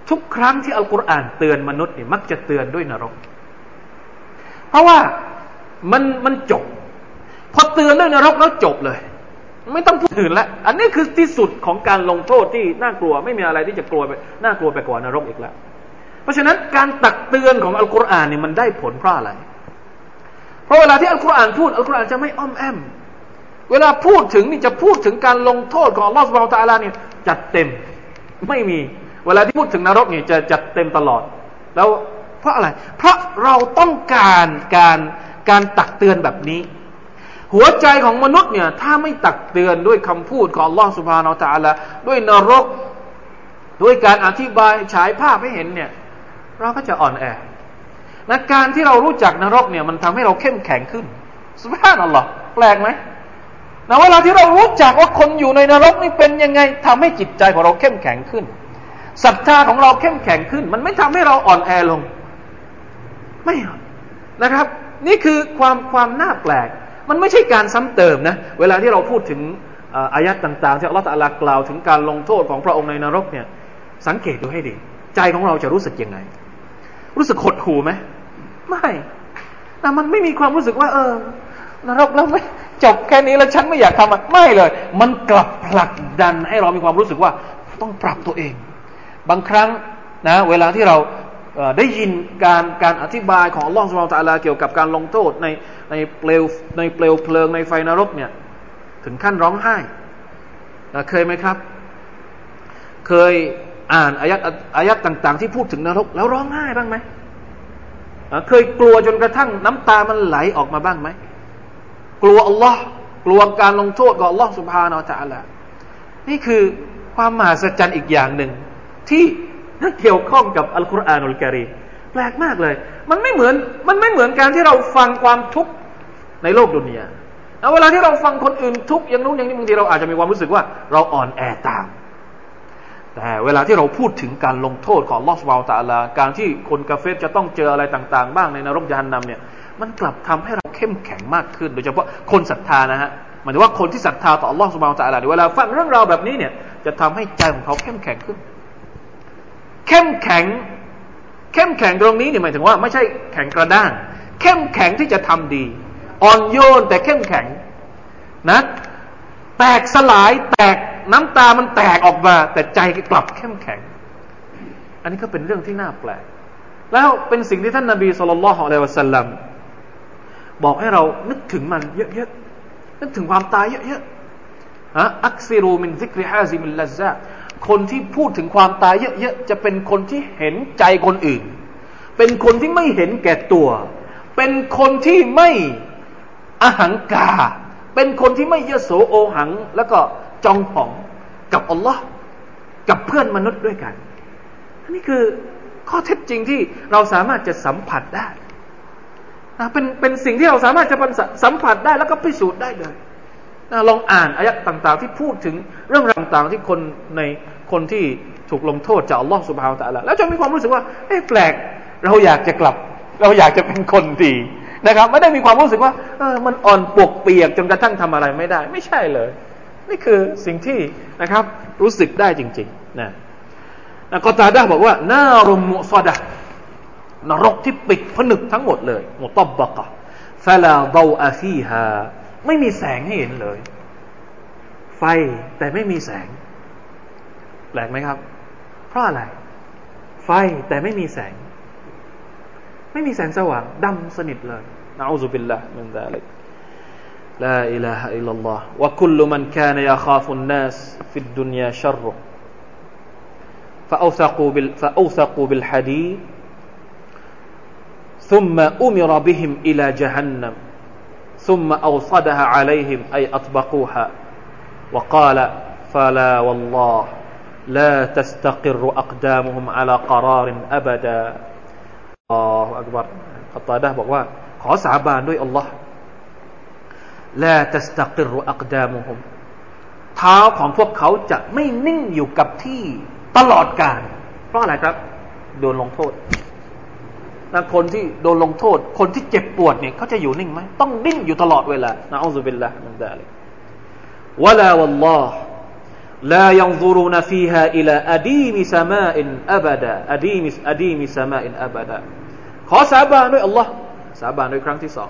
ทุกครั้งที่อัลกุรอานเตือนมนุษย์นี่มักจะเตือนด้วยนรก เพราะว่ามันมันจบ พอเตือนเรื่องนรกแล้วจบเลย ไม่ต้องพูดถึงแล้วอันนี้คือที่สุดของการลงโทษที่น่ากลัว ไม่มีอะไรที่จะกลัวไปน่ากลัวไปกว่านรกอีกแล้ว เพราะฉะนั้นการตักเตือนของอัลกุรอานเนี่ยมันได้ผลเพราะอะไร เพราะเวลาที่อัลกุรอานพูดอัลกุรอานจะไม่อ้อมแอม เวลาพูดถึงนี่จะพูดถึงการลงโทษของอัลลอฮฺสุบะฮฺตาลาเนี่ยจัดเต็มไม่มี เวลาที่พูดถึงนรกเนี่ยจะจัดเต็มตลอด แล้วเพราะอะไร เพราะเราต้องการการการตักเตือนแบบนี้ หัวใจของมนุษย์เนี่ยถ้าไม่ตักเตือนด้วยคำพูดของลอสุบฮานาอัลลอฮด้วยนรก ด้วยการอธิบายฉายภาพให้เห็นเนี่ยเราก็จะอ่อนแอ และการที่เรารู้จักนรกเนี่ย มันทำให้เราเข้มแข็งขึ้นสุภาพนัลลอฮ์แปลกไหมนะเวลาที่เรารู้จักว่าคนอยู่ในนรกนี่เป็นยังไงทำให้จิตใจของเราเข้มแข็งขึ้นศรัทธาของเราเข้มแข็งขึ้น มันไม่ทำให้เราอ่อนแอลง ไม่นะครับ นี่คือความความน่าแปลก มันไม่ใช่การซ้ำเติมนะ เวลาที่เราพูดถึงอายัดต่าง ๆ ที่อัลลอฮฺลากล่าวถึงการลงโทษของพระองค์ในนรกเนี่ย สังเกตดูให้ดี ใจของเราจะรู้สึกยังไง รู้สึกหดหูไหม ไม่แต่มันไม่มีความรู้สึกว่า เออนรกแล้วไม่จบแค่นี้แล้วฉันไม่อยากทำมันไม่เลย มันกลับผลักดันให้เรามีความรู้สึกว่าต้องปรับตัวเอง บางครั้งนะ เวลาที่เราได้ยินการการอธิบายของอัลลอฮฺสุบไบร์ตะลาเกี่ยวกับการลงโทษในในเปลวในเปลวเพลิงในไฟนรกเนี่ยถึงขั้นร้องไห้เคยไหมครับ เคยอ่านอายัดอายัดต่าง ๆ ที่พูดถึงนรก แล้วร้องไห้บ้างไหม เคยกลัวจนกระทั่งน้ำตามันไหลออกมาบ้างไหม กลัวอัลลอฮ์กลัวการลงโทษของอัลลอฮ์สุบฮานาอัลลอฮ์นี่คือความมหัศจรรย์อีกอย่างหนึ่ง ที่เกี่ยวข้องกับอัลกุรอานอัลกิริมแปลกมากเลย มันไม่เหมือน มันไม่เหมือนการที่เราฟังความทุกข์ในโลกดุนยาเวลาที่เราฟังคนอื่นทุกอย่างนู้นอย่างนี้บางทีเราอาจจะมีความรู้สึกว่า เราอ่อนแอตาม แต่เวลาที่เราพูดถึงการลงโทษของลอสวาลตาลา การที่คนกาเฟสจะต้องเจออะไรต่าง ๆ บ้างในนรกยานนำเนี่ย มันกลับทำให้เราเข้มแข็งมากขึ้น โดยเฉพาะคนศรัทธานะฮะหมายถึงว่าคนที่ศรัทธาต่อลอสวาลตาลาเวลาฟังเรื่องราวแบบนี้เนี่ย จะทำให้ใจของเขาเข้มแข็งขึ้น เข้มแข็ง เข้มแข็งตรงนี้เนี่ยหมายถึงว่าไม่ใช่แข็งกระด้าง เข้มแข็งที่จะทำดี อ่อนโยนแต่เข้มแข็งนะ แตกสลายแตกน้ำตามันแตกออกมา แต่ใจก็กลับเข้มแข็ง อันนี้ก็เป็นเรื่องที่น่าแปลก แล้วเป็นสิ่งที่ท่านนาบีสุลต่านละฮ์อะลัยวะสัลลัมบอกให้เรานึกถึงมันเยอะๆนึกถึงความตายเยอะๆอะอักซิรูมินซิกริฮาซิมิลลาซาคนที่พูดถึงความตายเยอะๆจะเป็นคนที่เห็นใจคนอื่น เป็นคนที่ไม่เห็นแก่ตัว เป็นคนที่ไม่อหังกา เป็นคนที่ไม่เยโสโอหัง แล้วก็จองหองกับอัลลอฮ์กับเพื่อนมนุษย์ด้วยกันอันนี้คือข้อเท็จจริงที่เราสามารถจะสัมผัสได้นะเป็นเป็นสิ่งที่เราสามารถจะสัมผัสได้แล้วก็พิสูจน์ได้เลยนะลองอ่านอายะต่าง ๆ ที่พูดถึงเรื่องราวต่างๆที่คนในคนที่ถูกลงโทษจากอัลลอฮ์สุบฮาวตะละแล้วจะมีความรู้สึกว่าเอ๊ะแปลก เราอยากจะกลับ เราอยากจะเป็นคนดี นะครับ ไม่ได้มีความรู้สึกว่าเออมันอ่อนปกเปียกจนกระทั่งทำอะไรไม่ได้ ไม่ใช่เลย นี่คือสิ่งที่นะครับ รู้สึกได้จริงๆนะกอตาดาบอกว่าหน้ารมุสดะนรกที่ปิดผนึกทั้งหมดเลยมุตบบกะฟลาเบาอาฟีฮาไม่มีแสงให้เห็นเลย ไฟแต่ไม่มีแสง แปลกไหมครับ เพราะอะไร ไฟแต่ไม่มีแสง ไม่มีแสงสว่างดำสนิทเลยนะอูซุบิลลาห์มินซาลิก لا إله إلا الله وكل من كان يخاف الناس في الدنيا شره فأوثقوا, بال فأوثقوا بالحديد ثم أمر بهم إلى جهنم ثم أوصدها عليهم أي أطبقوها وقال فلا والله لا تستقر أقدامهم على قرار أبدا ออักบัรอัตตาดะบอกว่า ขอสาบานด้วยอัลลอฮ์ลาตัสตักิรุอักดามุฮุมเท้าของพวกเขาจะไม่นิ่งอยู่กับที่ตลอดกาลเพราะอะไรครับ โดนลงโทษนะคนที่โดนลงโทษ คนที่เจ็บปวดเนี่ยเขาจะอยู่นิ่งไหมต้องดิ้นอยู่ตลอดเวลานะอัลลอฮฺบิลละมันได้เลยวะลาวัลลอฮ์ لا ينظرون فيها إلى أديم سماء أبدا أديم أديم سماء أبدا ขอสาบานด้วยอัลลอฮ์สาบานด้วยครั้งที่สอง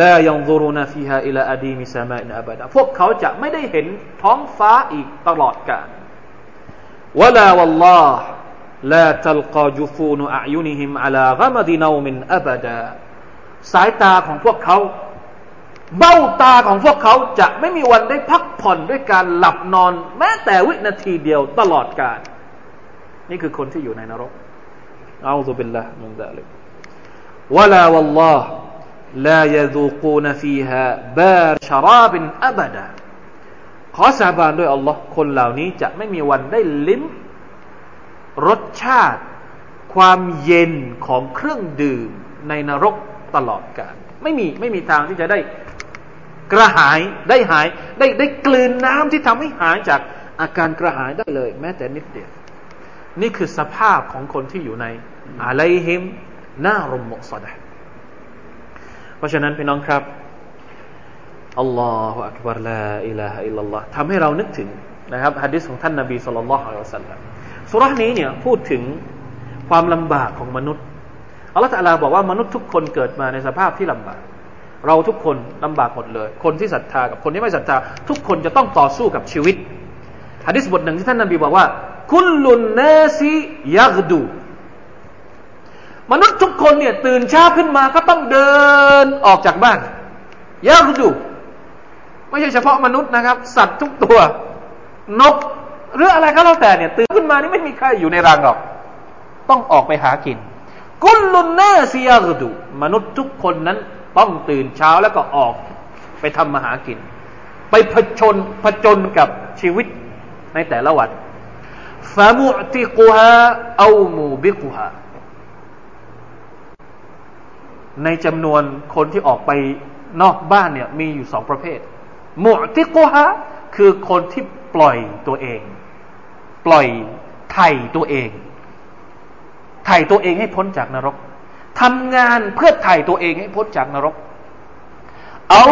لا ينظرون فيها إلى أديم سماء أبداพวกเขาจะไม่ได้เห็นท้องฟ้าอีกตลอดกาลولا والله لا تلتقي جفون أعينهم على غمض نوم أبداสายตาของพวกเขา เบ้าตาของพวกเขาจะไม่มีวันได้พักผ่อนด้วยการหลับนอน แม้แต่วินาทีเดียวตลอดกาลนี่คือคนที่อยู่ในนรกเอาซุบินละมุนซาลิก ولا والله لا يذوقون فيها بار شراب أبدا ขอสาบานด้วยอัลลอฮ์คนเหล่านี้จะไม่มีวันได้ลิ้ม รสชาติ ความเย็นของเครื่องดื่มในนรกตลอดกาลไม่มีไม่มีทางที่จะได้กระหายได้หายได้ได้กลืนน้ำที่ทำให้หายจากอาการกระหายได้เลย แม้แต่นิดเดียวนี่คือสภาพของคนที่อยู่ในอะไลฮิมห น้ารมมุสดะเพราะฉะนั้นพี่น้องครับอัลลอฮฺอักบารลาอิลาฮะอิลลัลลอฮ์ทำให้เรานึกถึงนะครับฮะดิษของท่านนบีสุลต่านละฮ์อัลสัลลัมสุรานี้เนี่ยพูดถึงความลำบากของมนุษย์อัลลอฮฺตะลาบอกว่ามนุษย์ทุกคนเกิดมาในสภาพที่ลำบาก เราทุกคนลำบากหมดเลย คนที่ศรัทธากับคนที่ไม่ศรัทธา ทุกคนจะต้องต่อสู้กับชีวิตฮะดิษบทหนึ่งที่ท่านนบีบอกว่า คุลลุนนาซียักดู มนุษย์ทุกคนเนี่ยตื่นเช้าขึ้นมาก็ต้องเดินออกจากบ้านยักดูไม่ใช่เฉพาะมนุษย์นะครับ สัตว์ทุกตัวนกหรืออะไรก็แล้วแต่เนี่ย ตื่นขึ้นมานี่ไม่มีใครอยู่ในรังหรอก ต้องออกไปหากิน กุลลุนเนาซียักดูมนุษย์ทุกคนนั้นต้องตื่นเช้าแล้วก็ออกไปทำมาหากิน ไปผจญผจญกับชีวิตในแต่ละวันฟามุติกุฮาเอามูบิกุฮา ในจำนวนคนที่ออกไปนอกบ้านเนี่ยมีอยู่สองประเภทมุติกุฮะคือคนที่ปล่อยตัวเอง ปล่อยไถ่ตัวเอง ไถ่ตัวเองให้พ้นจากนรกทำงานเพื่อไถ่ตัวเองให้พ้นจากนรก เอา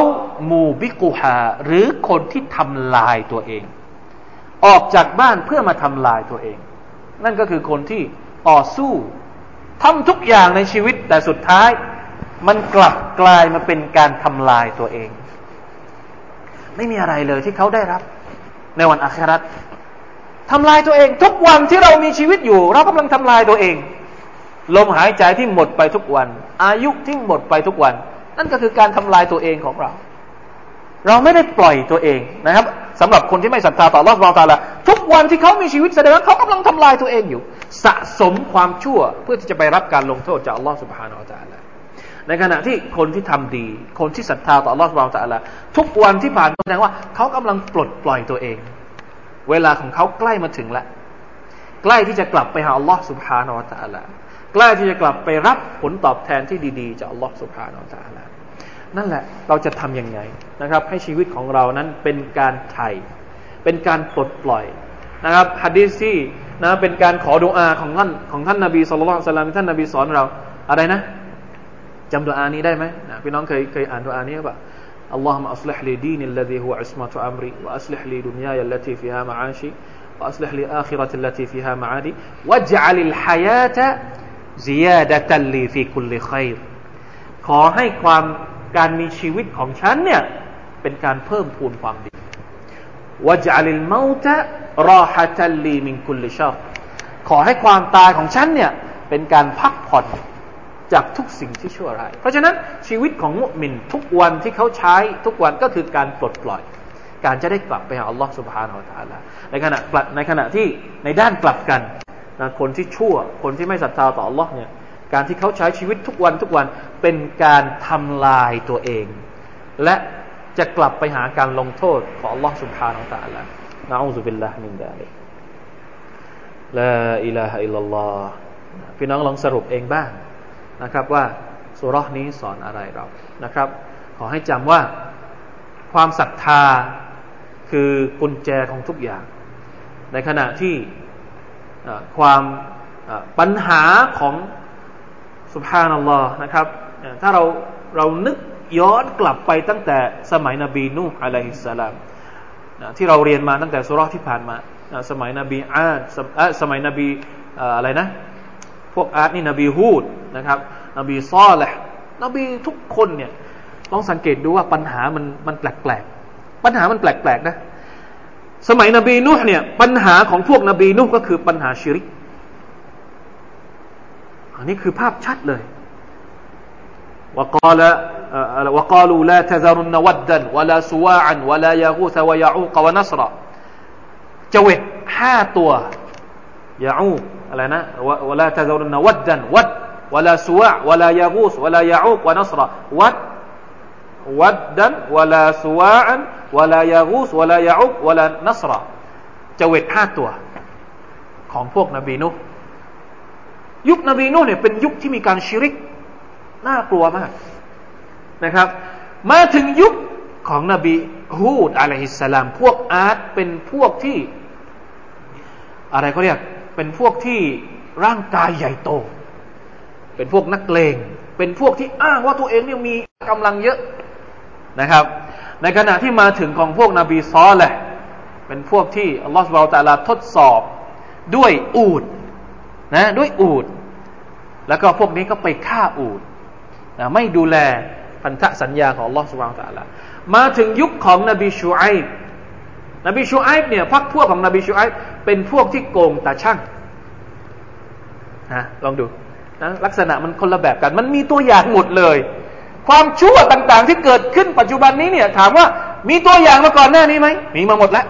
มูบิกุฮาหรือคนที่ทำลายตัวเอง ออกจากบ้านเพื่อมาทำลายตัวเอง นั่นก็คือคนที่ต่อสู้ทำทุกอย่างในชีวิตแต่สุดท้าย มันกลับกลายมาเป็นการทำลายตัวเอง ไม่มีอะไรเลยที่เขาได้รับ ในวันอาคราตทำลายตัวเอง ทุกวันที่เรามีชีวิตอยู่ เรากำลังทำลายตัวเอง ลมหายใจที่หมดไปทุกวัน อายุที่หมดไปทุกวัน นั่นก็คือการทำลายตัวเองของเรา เราไม่ได้ปล่อยตัวเองนะครับสำหรับคนที่ไม่ศรัทธาต่อรอดบตาละทุกวันที่เขามีชีวิตแสดงว่าเขากำลังทำลายตัวเองอยู่ สะสมความชั่วเพื่อที่จะไปรับการลงโทษจากอัลลอฮฺสุบฮานาอัลลอฮฺ ในขณะที่คนที่ทำดี คนที่ศรัทธาต่ออัลลอฮฺสุบานตะละทุกวันที่ผ่านแสดงว่าเขากำลังปลดปล่อยตัวเอง เวลาของเขาใกล้มาถึงแล้ว ใกล้ที่จะกลับไปหาอัลลอฮฺสุบฮานตะละใกล้ที่จะกลับไปรับผลตอบแทนที่ดีๆจากอัลลอฮฺสุบฮานตะละนั่นแหละเราจะทํำยังไงนะครับ ให้ชีวิตของเรานั้นเป็นการไถ่เป็นการปลดปล่อยนะครับฮะดีซี่นะเป็นการขอดุอาของท่านของท่านนบีสุลต่านท่านนบีสอนเราอะไรนะ จำดุอานี้ได้ไหมพี่น้องเคยเคยอ่านดุอานี้ป่ะ اللهم أصلح لي ديني الذي هو عصمة أمري وأصلح لي دنياي التي فيها معاشي وأصلح لي آخرة التي فيها معادي واجعل الحياة زيادة لي في كل خير ขอให้ความการมีชีวิตของฉันเนี่ยเป็นการเพิ่มพูนความดี واجعل الموت راحة لي من كل شر ขอให้ความตายของฉันเนี่ยเป็นการพักผ่อน จากทุกสิ่งที่ชั่วร้าย เพราะฉะนั้นชีวิตของมุสลิมทุกวันที่เขาใช้ทุกวันก็คือการปลดปล่อย การจะได้กลับไปหาอัลลอฮ์สุบฮานาอัลลอฮ์ในขณะกลับในขณะที่ในด้านกลับกันนะคนที่ชั่ว คนที่ไม่ศรัทธาต่ออัลลอฮ์เนี่ยการที่เขาใช้ชีวิตทุกวันทุกวันเป็นการทำลายตัวเอง และจะกลับไปหาการลงโทษของอัลลอฮ์สุบฮานาอัลลอฮ์นะอูซุบิลลาฮ์มินดาลิกลาอิลาฮะอิลลัลลอฮ์พี่น้องลองสรุปเองบ้าง นะครับว่าสุรษนี้สอนอะไรเรานะครับ ขอให้จำว่าความศรัทธาคือกุญแจของทุกอย่าง ในขณะที่ความปัญหาของสุภานัลลอฮ์นะครับ ถ้าเราเรานึกย้อนกลับไปตั้งแต่สมัยนบีนูอะลัยฮิสสลามที่เราเรียนมาตั้งแต่สุรษที่ผ่านมา สมัยนบีอาสมัยนบีอะไรนะ พวกอาร์ตนี่นบีฮูดนะครับ นบีซอแหละนบีทุกคนเนี่ยลองสังเกตดูว่าปัญหามันมันแปลกๆปัญหามันแปลกๆนะสมัยนบีนุห์เนี่ยปัญหาของพวกนบีนุห์ก็คือปัญหาชิริกอันนี้คือภาพชัดเลย وقال وقالوا لا تذرن ودا ولا سواعا ولا يغوث ويعوق ونصرا จวิตห้าตัวยาอู อะไรนะวลาตะซรุนวัดดันวัดวลาสวะวลายากูสวลายาอูกวนัสระวัดวัดดันวลาสวะอันวลายากูสวลายาอูกวลานัสระจเวตห้าตัว ของพวกนบีนุยุคนบีนูเนี่ยเป็นยุคที่มีการชิริก น่ากลัวมากนะครับ มาถึงยุคของนบีฮูดอะลัยฮิสสลาม พวกอาร์ตเป็นพวกที่ อะไรเขาเรียก เป็นพวกที่ร่างกายใหญ่โต เป็นพวกนักเลง เป็นพวกที่อ้างว่าตัวเองเนี่ยมีกำลังเยอะนะครับ ในขณะที่มาถึงของพวกนบีซอแหละเป็นพวกที่อัลลอฮฺสุบไบร์ตาลาทดสอบด้วยอูดนะด้วยอูด แล้วก็พวกนี้ก็ไปฆ่าอูดนะไม่ดูแลพันธสัญญาของอัลลอฮฺสุบไบร์ตาลามาถึงยุคของนบีชูไอบ นบีชูไอบเนี่ยพักพวกของนบีชูไอบเป็นพวกที่โกงตาช่างนะลองดูนะลักษณะมันคนละแบบกัน มันมีตัวอย่างหมดเลย ความชั่วต่างๆที่เกิดขึ้นปัจจุบันนี้เนี่ย ถามว่ามีตัวอย่างมาก่อนหน้านี้ไหมมีมาหมดแล้ว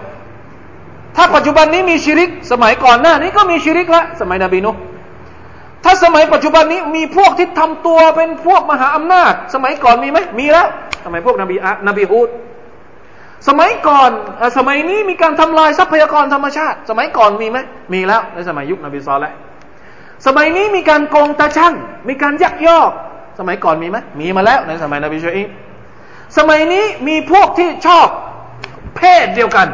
ถ้าปัจจุบันนี้มีชิริก สมัยก่อนหน้านี้ก็มีชิริกละสมัยนบีนุถ้าสมัยปัจจุบันนี้มีพวกที่ทำตัวเป็นพวกมหาอำนาจ สมัยก่อนมีไหมมีแล้วสมัยพวกนบีอะนบีฮูด สมัยก่อนสมัยนี้มีการทำลายทรัพยากรธรรมชาติ สมัยก่อนมีไหมมีแล้วในสมัยยุคนบีซอลแล้วสมัยนี้มีการโกงตาช่างมีการยักยอกสมัยก่อนมีไหมมีมาแล้วในสมัยนบีชูอิสมัยนี้มีพวกที่ชอบเพศเดียวกัน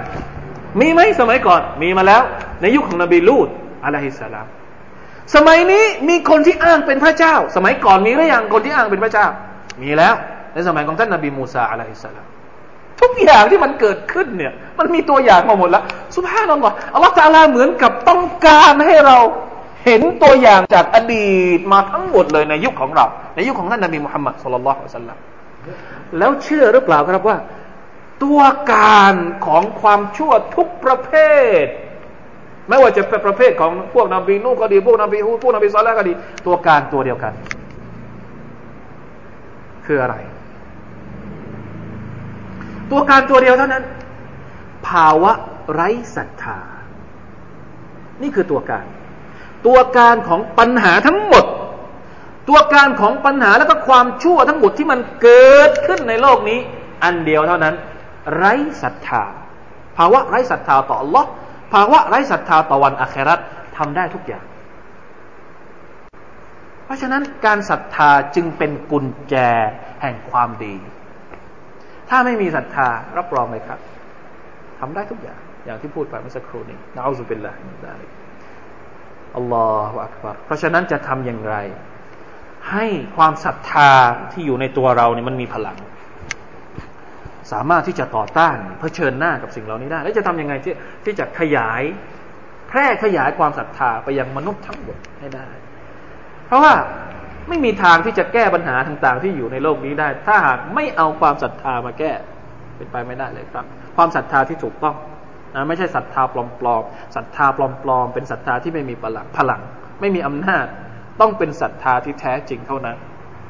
มีไหมสมัยก่อนมีมาแล้ว ในยุคของนบีลูดอะลัยฮิสสลามสมัยนี้มีคนที่อ้างเป็นพระเจ้า สมัยก่อนมีหรือยังคนที่อ้างเป็นพระเจ้า มีแล้ว ในสมัยของท่านนบีมูซาอะลัยฮิสสลาม ทุกอย่างที่มันเกิดขึ้นเนี่ย มันมีตัวอย่างมาหมดแล้วสุภาพนัลลอฮ์อัลลอฮฺตาลาเหมือนกับต้องการให้เราเห็นตัวอย่างจากอดีตมาทั้งหมดเลยในยุคของเรา ในยุคของท่านนบีมุฮัมมัดสุลลัลลอฮุอะสัลลัมแล้วเชื่อหรือเปล่าครับว่า ตัวการของความชั่วทุกประเภท ไม่ว่าจะเป็นประเภทของพวกนบีนูก็ดี พวกนบีฮูพวกนบีซอลแล้วก็ดี ตัวการตัวเดียวกัน คืออะไร ตัวการตัวเดียวเท่านั้น ภาวะไร้ศรัทธา นี่คือตัวการ ตัวการของปัญหาทั้งหมด ตัวการของปัญหาแล้วก็ความชั่วทั้งหมดที่มันเกิดขึ้นในโลกนี้ อันเดียวเท่านั้น ไร้ศรัทธา ภาวะไร้ศรัทธาต่อ Allah ภาวะไร้ศรัทธาต่อวันอาคราตทำได้ทุกอย่าง เพราะฉะนั้นการศรัทธาจึงเป็นกุญแจแห่งความดี ถ้าไม่มีศรัทธารับรองเลยครับทำได้ทุกอย่าง อย่างที่พูดไปเมื่อสักครู่นี้นะอัลลอฮฺเป็นละได้อัลลอฮฺอักบารเพราะฉะนั้นจะทำอย่างไร ให้ความศรัทธาที่อยู่ในตัวเราเนี่ยมันมีพลัง สามารถที่จะต่อต้านเผชิญหน้ากับสิ่งเหล่านี้ได้ แล้วจะทํำยังไงที่ที่จะขยายแพร่ขยายความศรัทธาไปยังมนุษย์ทั้งหมดให้ได้ เพราะว่า ไม่มีทางที่จะแก้ปัญหาต่างๆ ที่อยู่ในโลกนี้ได้ ถ้าหากไม่เอาความศรัทธามาแก้ เป็นไปไม่ได้เลยครับ ความศรัทธาที่ถูกต้องนะไม่ใช่ศรัทธาปลอมๆศรัทธาปลอมๆเป็นศรัทธาที่ไม่มีพลังพลัง ไม่มีอำนาจ ต้องเป็นศรัทธาที่แท้จริงเท่านั้น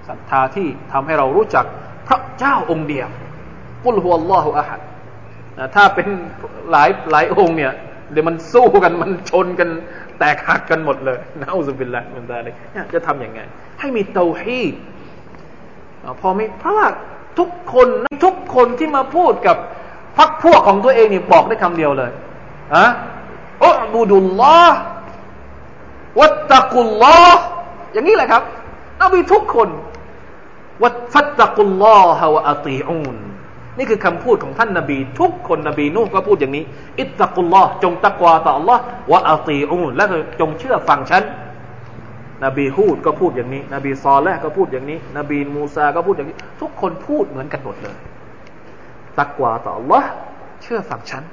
ศรัทธาที่ทำให้เรารู้จักพระเจ้าองค์เดียวกุลฮุอัลลอฮฺอะฮัดนะถ้าเป็นหลายหลายองค์เนี่ยเดี๋ยวมันสู้กันมันชนกัน แตกหักกันหมดเลยนะอุบิลละมันได้เลยจะทำยังไง ให้มีเตาฮีดพอไม่เพราะว่าทุกคนทุกคนที่มาพูดกับพักพวกของตัวเองนี่บอกได้คำเดียวเลยอะอุบูดุลลอฮ์วัตตะกุลลอฮ์อย่างนี้แหละครับนบีทุกคนวัตฟัตตะกุลลอฮ์วะอัตีอูน นี่คือคำพูดของท่านนบี ทุกคนนบีนู่ก็พูดอย่างนี้ อิตตะกุลลอฮ์จงตักวาต่อ Allah วะอัตีอูและจงเชื่อฟังฉันนบีฮูดก็พูดอย่างนี้ นบีซอลและก็พูดอย่างนี้ นบีมูซาก็พูดอย่างนี้ ทุกคนพูดเหมือนกันหมดเลยตักวาต่อ Allah เชื่อฟังฉัน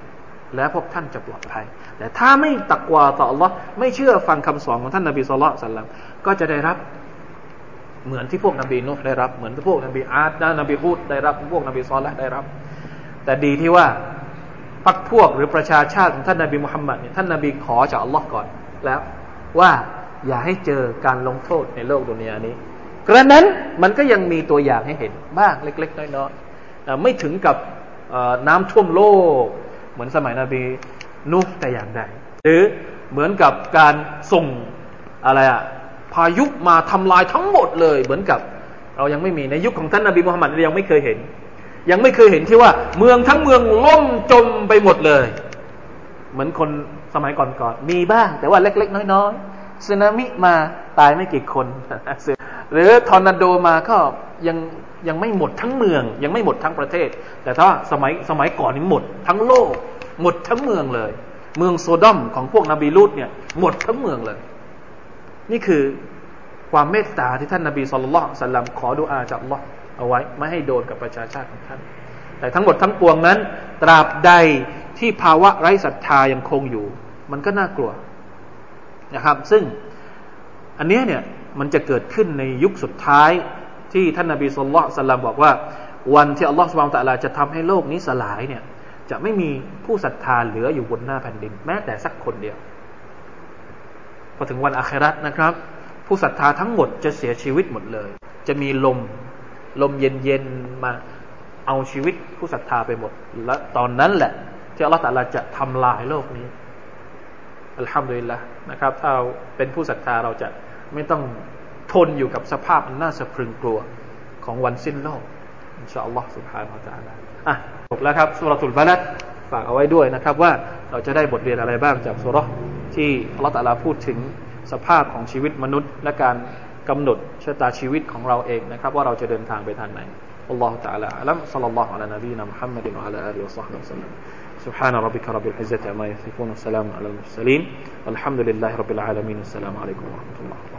แล้วพวกท่านจะปลอดภัย แต่ถ้าไม่ตักวาต่อ Allah ไม่เชื่อฟังคำสอนของท่านนบีสุลต่านก็จะได้รับ เหมือนที่พวกนบีนูห์ได้รับเหมือนที่พวกนบีอ๊าดนบีฮูดได้รับพวกนบีซอและห์ได้รับ แต่ดีที่ว่าพรรคพวกหรือประชาชาติของท่านนบีมุฮัมมัดเนี่ยท่านนบีขอจากอัลลอฮ์ก่อนแล้วว่าอย่าให้เจอการลงโทษในโลกดุนยานี้กระนั้นมันก็ยังมีตัวอย่างให้เห็นบ้างเล็ก ๆ น้อยๆไม่ถึงกับน้ำท่วมโลก เหมือนสมัยนบีนูห์แต่อย่างใดหรือเหมือนกับการส่งอะไรอะ พายุมาทำลายทั้งหมดเลย เหมือนกับ เรายังไม่มีในยุคของท่านนบีมุฮัมมัดเรายังไม่เคยเห็น ยังไม่เคยเห็นที่ว่า เมืองทั้งเมืองล่มจมไปหมดเลย เหมือนคนสมัยก่อนๆมีบ้าง แต่ว่าเล็ก ๆ น้อยๆสึนามิมาตายไม่กี่คนหรือทอร์นาโดมาก็ยังยังไม่หมดทั้งเมือง ยังไม่หมดทั้งประเทศ แต่ถ้าสมัยสมัยก่อนนี่หมดทั้งโลก หมดทั้งเมืองเลย เมืองโซดอมของพวกนบีลูดเนี่ยหมดทั้งเมืองเลย นี่คือความเมตตาที่ท่านนบีสุลต่านสัลลัมขอดุอาจากลอเอาไว้ ไม่ให้โดนกับประชาชาติของท่าน แต่ทั้งหมดทั้งปวงนั้น ตราบใดที่ภาวะไร้ศรัทธายังคงอยู่ มันก็น่ากลัวนะครับ ซึ่งอันนี้เนี่ยมันจะเกิดขึ้นในยุคสุดท้ายที่ท่านนาบีสุลต่านสัลลัมบอกว่า วันที่อัลลอฮฺสุบานตะลาจะทำให้โลกนี้สลายเนี่ยจะไม่มีผู้ศรัทธาเหลืออยู่บนหน้าแผ่นดิน แม้แต่สักคนเดียว พอถึงวันอาครัตนะครับ ผู้ศรัทธาทั้งหมดจะเสียชีวิตหมดเลย จะมีลมลมเย็นๆมาเอาชีวิตผู้ศรัทธาไปหมด และตอนนั้นแหละที่อัลลอฮฺตาลาจะทำลายโลกนี้อัลฮัมดุลิลละนะครับ ถ้าเป็นผู้ศรัทธาเราจะไม่ต้องทนอยู่กับสภาพน่าสะพรึงกลัวของวันสิ้นโลกอินชาอัลลอฮฺสุบฮานาอัลลอฮฺอะจบแล้วครับสุรทูลบาลัดฝากเอาไว้ด้วยนะครับ ว่าเราจะได้บทเรียนอะไรบ้างจากสุร ที่อัลลอฮฺตะลาพูดถึงสภาพของชีวิตมนุษย์ และการกำหนดชะตาชีวิตของเราเองนะครับ ว่าเราจะเดินทางไปทางไหนอัลลอฮฺ تعالى อัลลัมซัลลัลลอฮุอะลัยนบีนะมุฮัมมัดวะอะลาอาลีวะซัฮบิวะซัลลัม سبحان ربك رب العزة عما يصفون والسلام على المرسلين والحمد لله رب العالمين السلام عليكم ورحمة الله